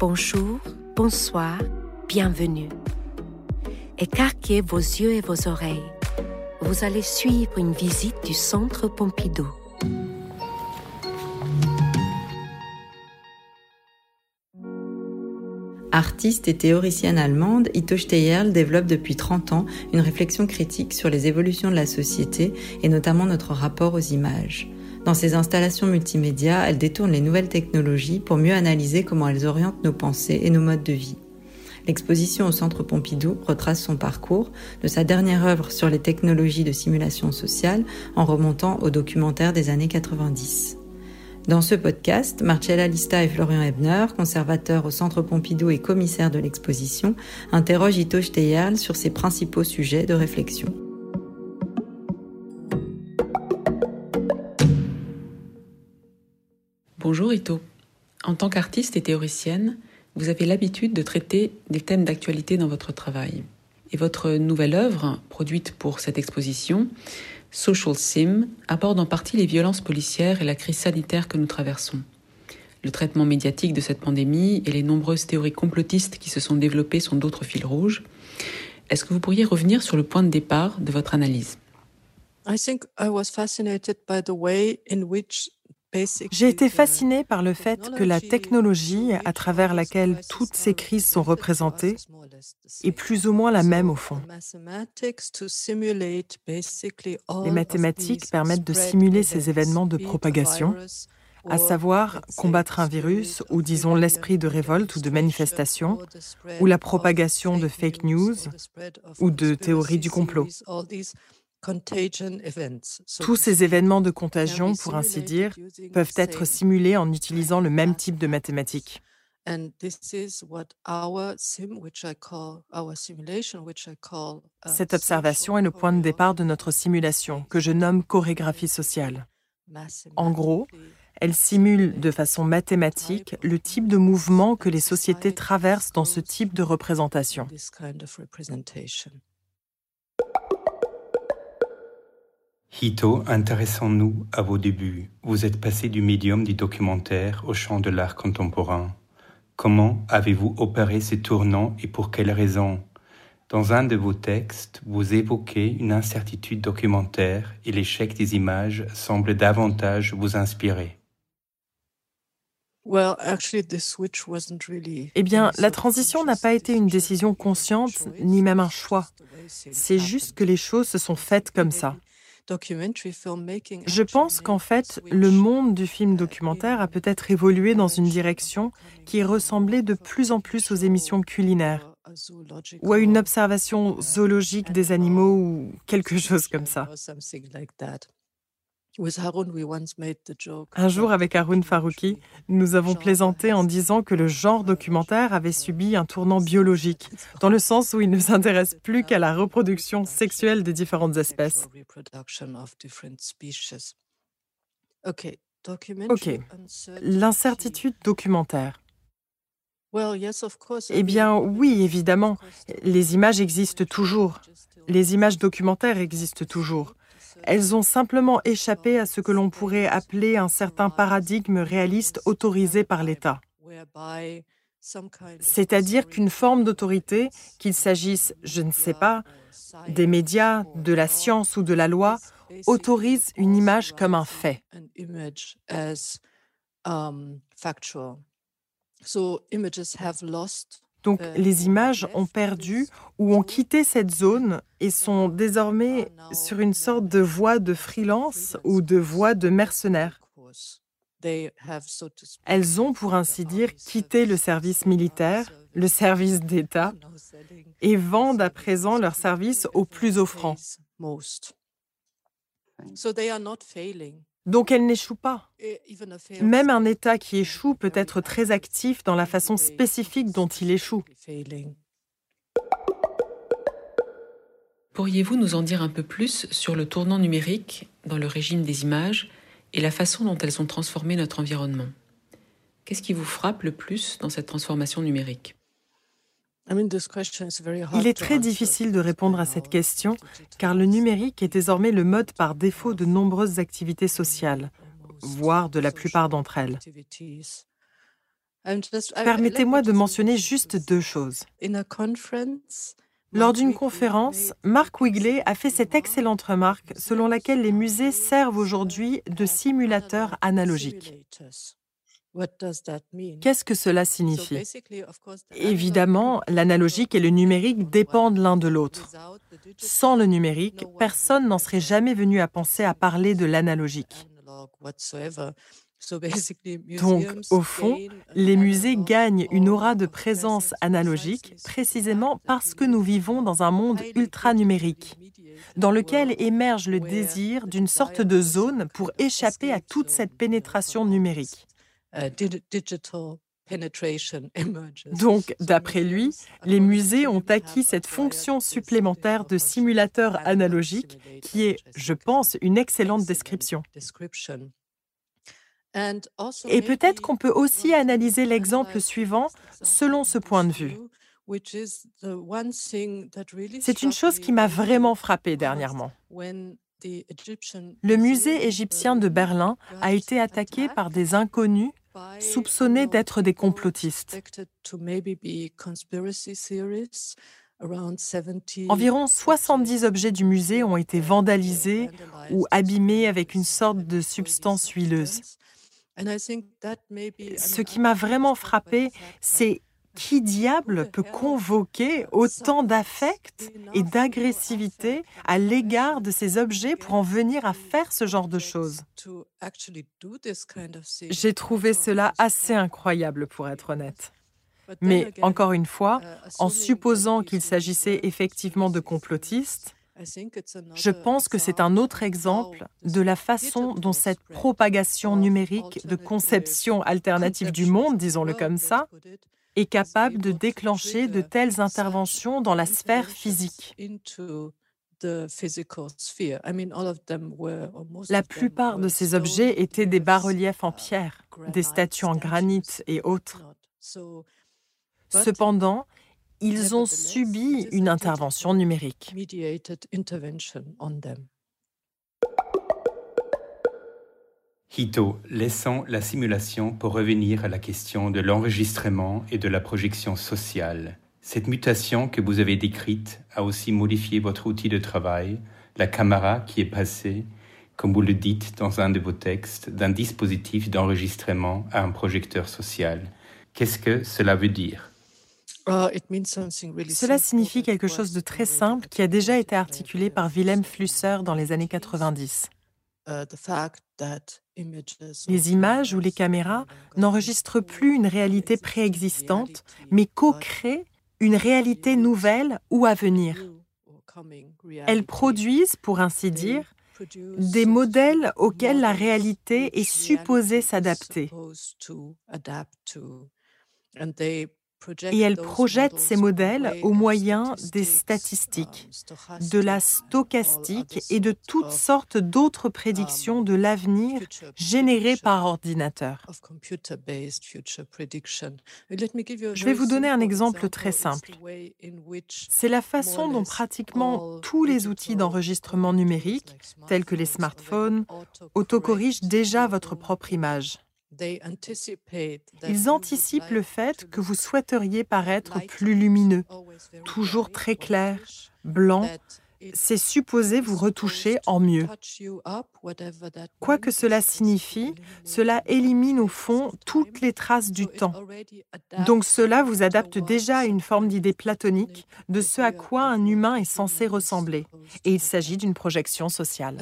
Bonjour, bonsoir, bienvenue. Écarquez vos yeux et vos oreilles. Vous allez suivre une visite du Centre Pompidou. Artiste et théoricienne allemande, Ito Steyerl développe depuis 30 ans une réflexion critique sur les évolutions de la société et notamment notre rapport aux images. Dans ses installations multimédia, elle détourne les nouvelles technologies pour mieux analyser comment elles orientent nos pensées et nos modes de vie. L'exposition au Centre Pompidou retrace son parcours, de sa dernière œuvre sur les technologies de simulation sociale en remontant au documentaire des années 90. Dans ce podcast, Marcella Lista et Florian Ebner, conservateurs au Centre Pompidou et commissaires de l'exposition, interrogent Ito Steyerl sur ses principaux sujets de réflexion. Bonjour Ito. En tant qu'artiste et théoricienne, vous avez l'habitude de traiter des thèmes d'actualité dans votre travail. Et votre nouvelle œuvre, produite pour cette exposition, Social Sim aborde en partie les violences policières et la crise sanitaire que nous traversons. Le traitement médiatique de cette pandémie et les nombreuses théories complotistes qui se sont développées sont d'autres fils rouges. Est-ce que vous pourriez revenir sur le point de départ de votre analyse? J'ai été fascinée par le fait que la technologie à travers laquelle toutes ces crises sont représentées est plus ou moins la même au fond. Les mathématiques permettent de simuler ces événements de propagation, à savoir combattre un virus ou disons l'esprit de révolte ou de manifestation, ou la propagation de fake news ou de théories du complot. Tous ces événements de contagion, pour ainsi dire, peuvent être simulés en utilisant le même type de mathématiques. Cette observation est le point de départ de notre simulation, que je nomme chorégraphie sociale. En gros, elle simule de façon mathématique le type de mouvement que les sociétés traversent dans ce type de représentation. Hito, intéressons-nous à vos débuts. Vous êtes passé du médium du documentaire au champ de l'art contemporain. Comment avez-vous opéré ce tournant et pour quelles raisons? Dans un de vos textes, vous évoquez une incertitude documentaire et l'échec des images semble davantage vous inspirer. Eh bien, la transition n'a pas été une décision consciente ni même un choix. C'est juste que les choses se sont faites comme ça. Je pense qu'en fait, le monde du film documentaire a peut-être évolué dans une direction qui ressemblait de plus en plus aux émissions culinaires ou à une observation zoologique des animaux ou quelque chose comme ça. Un jour, avec Haroun Farouki, nous avons plaisanté en disant que le genre documentaire avait subi un tournant biologique, dans le sens où il ne s'intéresse plus qu'à la reproduction sexuelle des différentes espèces. Ok, l'incertitude documentaire. Eh bien oui, évidemment, les images existent toujours. Les images documentaires existent toujours. Elles ont simplement échappé à ce que l'on pourrait appeler un certain paradigme réaliste autorisé par l'État. C'est-à-dire qu'une forme d'autorité, qu'il s'agisse, je ne sais pas, des médias, de la science ou de la loi, autorise une image comme un fait. Donc les images ont perdu ou ont quitté cette zone et sont désormais sur une sorte de voie de freelance ou de voie de mercenaires. Elles ont, pour ainsi dire, quitté le service. militaire, le service d'État, et vendent à présent leurs services aux plus offrants. Donc elle n'échoue pas. Même un État qui échoue peut être très actif dans la façon spécifique dont il échoue. Pourriez-vous nous en dire un peu plus sur le tournant numérique dans le régime des images et la façon dont elles ont transformé notre environnement? Qu'est-ce qui vous frappe le plus dans cette transformation numérique? Il est très difficile de répondre à cette question car le numérique est désormais le mode par défaut de nombreuses activités sociales, voire de la plupart d'entre elles. Permettez-moi de mentionner juste deux choses. Lors d'une conférence, Mark Wigley a fait cette excellente remarque selon laquelle les musées servent aujourd'hui de simulateurs analogiques. Qu'est-ce que cela signifie? Évidemment, l'analogique et le numérique dépendent l'un de l'autre. Sans le numérique, personne n'en serait jamais venu à penser à parler de l'analogique. Donc, au fond, les musées gagnent une aura de présence analogique précisément parce que nous vivons dans un monde ultra numérique, dans lequel émerge le désir d'une sorte de zone pour échapper à toute cette pénétration numérique. Uh, Donc, d'après lui, les musées ont acquis cette fonction supplémentaire de simulateur analogique qui est, je pense, une excellente description. Et peut-être qu'on peut aussi analyser l'exemple suivant selon ce point de vue. C'est une chose qui m'a vraiment frappé dernièrement. Le musée égyptien de Berlin a été attaqué par des inconnus soupçonnés d'être des complotistes. Environ 70 objets du musée ont été vandalisés ou abîmés avec une sorte de substance huileuse. Ce qui m'a vraiment frappé, c'est qui diable peut convoquer autant d'affect et d'agressivité à l'égard de ces objets pour en venir à faire ce genre de choses? J'ai trouvé cela assez incroyable pour être honnête. Mais encore une fois, en supposant qu'il s'agissait effectivement de complotistes, je pense que c'est un autre exemple de la façon dont cette propagation numérique de conception alternative du monde, disons-le comme ça, est capable de déclencher de telles interventions dans la sphère physique? La plupart de ces objets étaient des bas-reliefs en pierre, des statues en granit et autres. Cependant, ils ont subi une intervention numérique. Hito, laissons la simulation pour revenir à la question de l'enregistrement et de la projection sociale. Cette mutation que vous avez décrite a aussi modifié votre outil de travail, la caméra qui est passée, comme vous le dites dans un de vos textes, d'un dispositif d'enregistrement à un projecteur social. Qu'est-ce que cela veut dire? Uh, Cela signifie quelque chose de très simple qui a déjà été articulé par Willem Flusser dans les années 90. Uh, les images ou les caméras n'enregistrent plus une réalité préexistante, mais co-créent une réalité nouvelle ou à venir. Elles produisent, pour ainsi dire, des modèles auxquels la réalité est supposée s'adapter et elle projette ces modèles au moyen des statistiques, de la stochastique et de toutes sortes d'autres prédictions de l'avenir générées par ordinateur. Je vais vous donner un exemple très simple. C'est la façon dont pratiquement tous les outils d'enregistrement numérique, tels que les smartphones, autocorrigent déjà votre propre image. Ils anticipent le fait que vous souhaiteriez paraître plus lumineux, toujours très clair, blanc. C'est supposé vous retoucher en mieux. Quoi que cela signifie, cela élimine au fond toutes les traces du temps. Donc cela vous adapte déjà à une forme d'idée platonique de ce à quoi un humain est censé ressembler. Et il s'agit d'une projection sociale.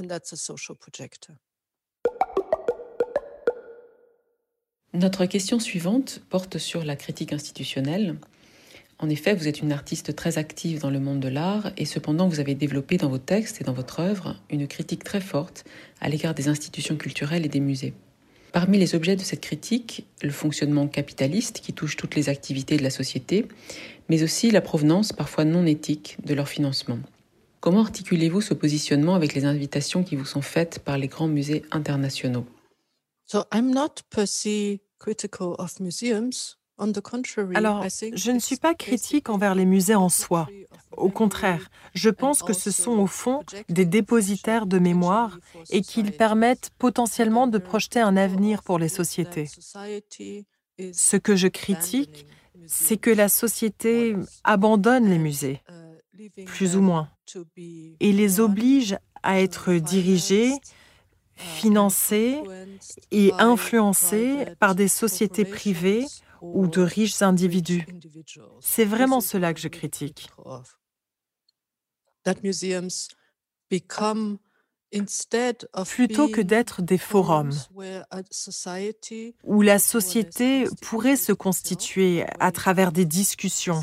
Notre question suivante porte sur la critique institutionnelle. En effet, vous êtes une artiste très active dans le monde de l'art et cependant vous avez développé dans vos textes et dans votre œuvre une critique très forte à l'égard des institutions culturelles et des musées. Parmi les objets de cette critique, le fonctionnement capitaliste qui touche toutes les activités de la société, mais aussi la provenance parfois non éthique de leur financement. Comment articulez-vous ce positionnement avec les invitations qui vous sont faites par les grands musées internationaux? Alors, je ne suis pas critique envers les musées en soi. Au contraire, je pense que ce sont au fond des dépositaires de mémoire et qu'ils permettent potentiellement de projeter un avenir pour les sociétés. Ce que je critique, c'est que la société abandonne les musées, plus ou moins, et les oblige à être dirigés, financés et influencés par des sociétés privées ou de riches individus. C'est vraiment cela que je critique. Plutôt que d'être des forums où la société pourrait se constituer à travers des discussions,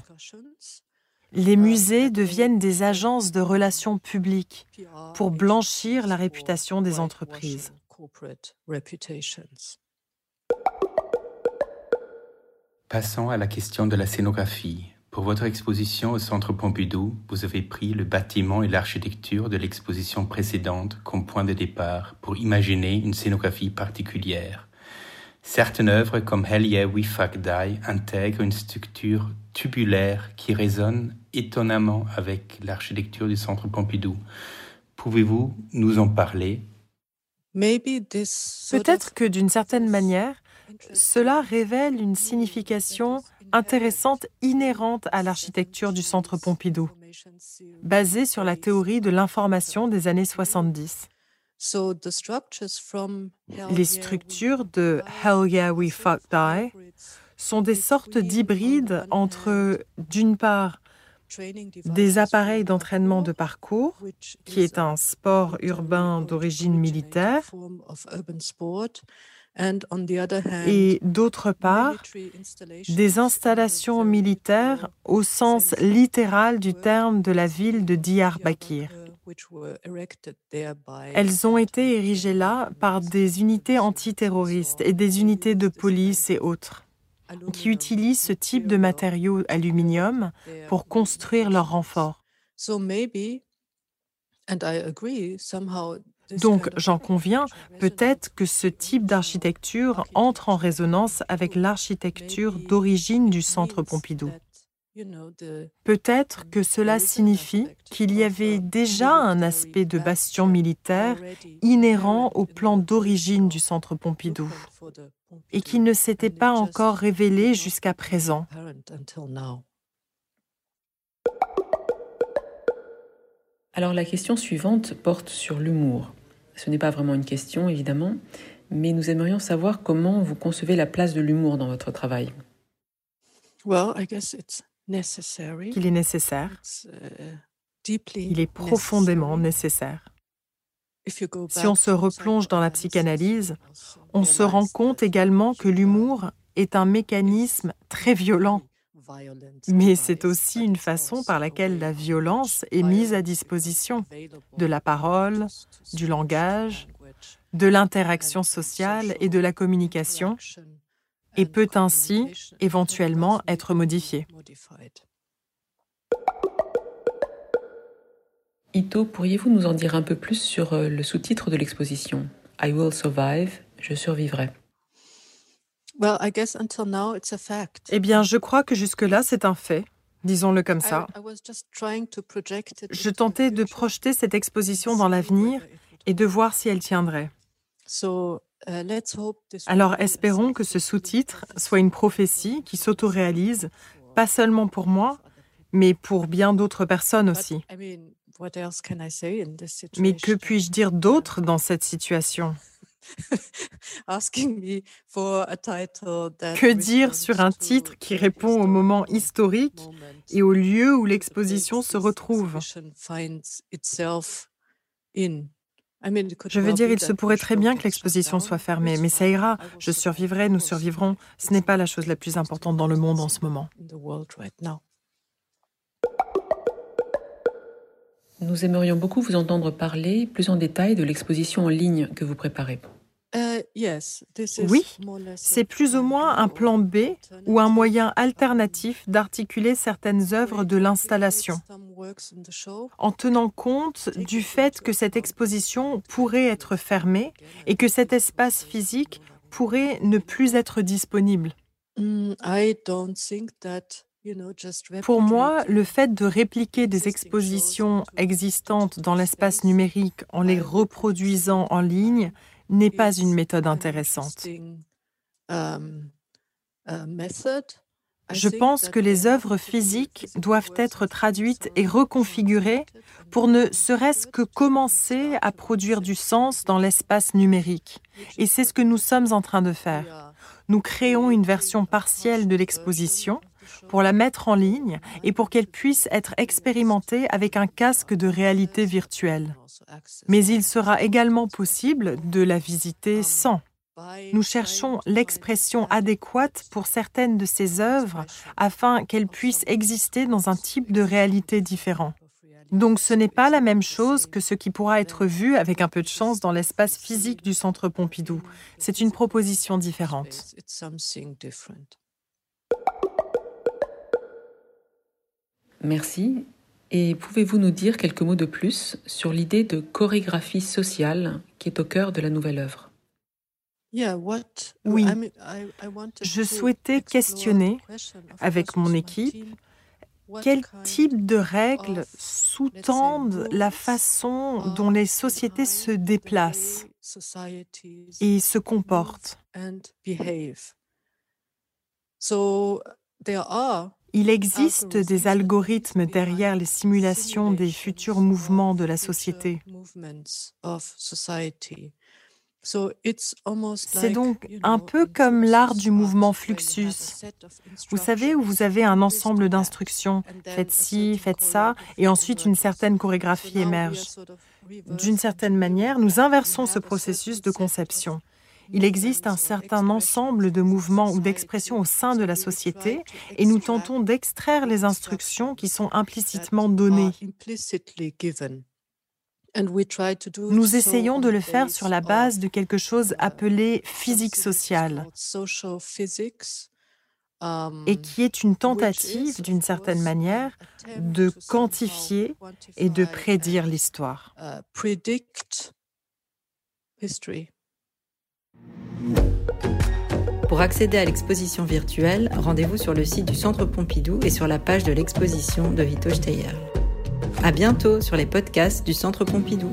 les musées deviennent des agences de relations publiques pour blanchir la réputation des entreprises. Passons à la question de la scénographie. Pour votre exposition au Centre Pompidou, vous avez pris le bâtiment et l'architecture de l'exposition précédente comme point de départ pour imaginer une scénographie particulière. Certaines œuvres comme Hell Yeah We Fuck Die intègrent une structure tubulaire qui résonne étonnamment avec l'architecture du Centre Pompidou. Pouvez-vous nous en parler? Peut-être que d'une certaine manière, cela révèle une signification intéressante inhérente à l'architecture du Centre Pompidou, basée sur la théorie de l'information des années 70. Les structures de Hell Yeah We Fuck Die sont des sortes d'hybrides entre, d'une part, des appareils d'entraînement de parcours, qui est un sport urbain d'origine militaire, et d'autre part, des installations militaires au sens littéral du terme de la ville de Diyarbakir. Elles ont été érigées là par des unités antiterroristes et des unités de police et autres qui utilisent ce type de matériaux aluminium pour construire leurs renforts. Donc, j'en conviens, peut-être que ce type d'architecture entre en résonance avec l'architecture d'origine du Centre Pompidou. Peut-être que cela signifie qu'il y avait déjà un aspect de bastion militaire inhérent au plan d'origine du Centre Pompidou et qui ne s'était pas encore révélé jusqu'à présent. Alors la question suivante porte sur l'humour. Ce n'est pas vraiment une question, évidemment, mais nous aimerions savoir comment vous concevez la place de l'humour dans votre travail. Il est nécessaire. Uh, Il est profondément nécessaire. Si on se replonge dans la psychanalyse, on se rend compte également que l'humour est un mécanisme très violent mais c'est aussi une façon par laquelle la violence est mise à disposition de la parole, du langage, de l'interaction sociale et de la communication, et peut ainsi éventuellement être modifiée. Ito, pourriez-vous nous en dire un peu plus sur euh, le sous-titre de l'exposition? I Will Survive, Je survivrai eh bien, je crois que jusque-là, c'est un fait. Disons-le comme ça. Je tentais de projeter cette exposition dans l'avenir et de voir si elle tiendrait. Uh, Alors espérons que ce sous-titre soit une prophétie qui s'autoréalise, pas seulement pour moi, mais pour bien d'autres personnes aussi. Mais que puis-je dire d'autre dans cette situation? que dire sur un titre qui répond au moment historique et au lieu où l'exposition se retrouve? je veux dire, il se pourrait très bien que l'exposition soit fermée, mais ça ira. Je survivrai, nous survivrons. Ce n'est pas la chose la plus importante dans le monde en ce moment. Nous aimerions beaucoup vous entendre parler plus en détail de l'exposition en ligne que vous préparez. Euh, oui, c'est plus ou moins un plan B ou un moyen alternatif d'articuler certaines œuvres de l'installation, en tenant compte du fait que cette exposition pourrait être fermée et que cet espace physique pourrait ne plus être disponible. Pour moi, le fait de répliquer des expositions existantes dans l'espace numérique en les reproduisant en ligne n'est pas une méthode intéressante. Je pense que les œuvres physiques doivent être traduites et reconfigurées pour ne serait-ce que commencer à produire du sens dans l'espace numérique. Et c'est ce que nous sommes en train de faire. Nous créons une version partielle de l'exposition pour la mettre en ligne et pour qu'elle puisse être expérimentée avec un casque de réalité virtuelle. Mais il sera également possible de la visiter sans. Nous cherchons l'expression adéquate pour certaines de ces œuvres afin qu'elles puissent exister dans un type de réalité différent. Donc ce n'est pas la même chose que ce qui pourra être vu avec un peu de chance dans l'espace physique du Centre Pompidou. C'est une proposition différente. Merci. Et pouvez-vous nous dire quelques mots de plus sur l'idée de chorégraphie sociale qui est au cœur de la nouvelle œuvre? Oui, je souhaitais questionner avec mon équipe quel type de règles sous-tendent la façon dont les sociétés se déplacent et se comportent. Il existe des algorithmes derrière les simulations des futurs mouvements de la société. C'est donc un peu comme l'art du mouvement Fluxus. Vous savez, où vous avez un ensemble d'instructions, faites ci, faites ça, et ensuite une certaine chorégraphie émerge. D'une certaine manière, nous inversons ce processus de conception il existe un certain ensemble de mouvements ou d'expressions au sein de la société et nous tentons d'extraire les instructions qui sont implicitement données. Nous essayons de le faire sur la base de quelque chose appelé physique sociale et qui est une tentative, d'une certaine manière, de quantifier et de prédire l'histoire. Pour accéder à l'exposition virtuelle, rendez-vous sur le site du Centre Pompidou et sur la page de l'exposition de Vito Steyer. À bientôt sur les podcasts du Centre Pompidou.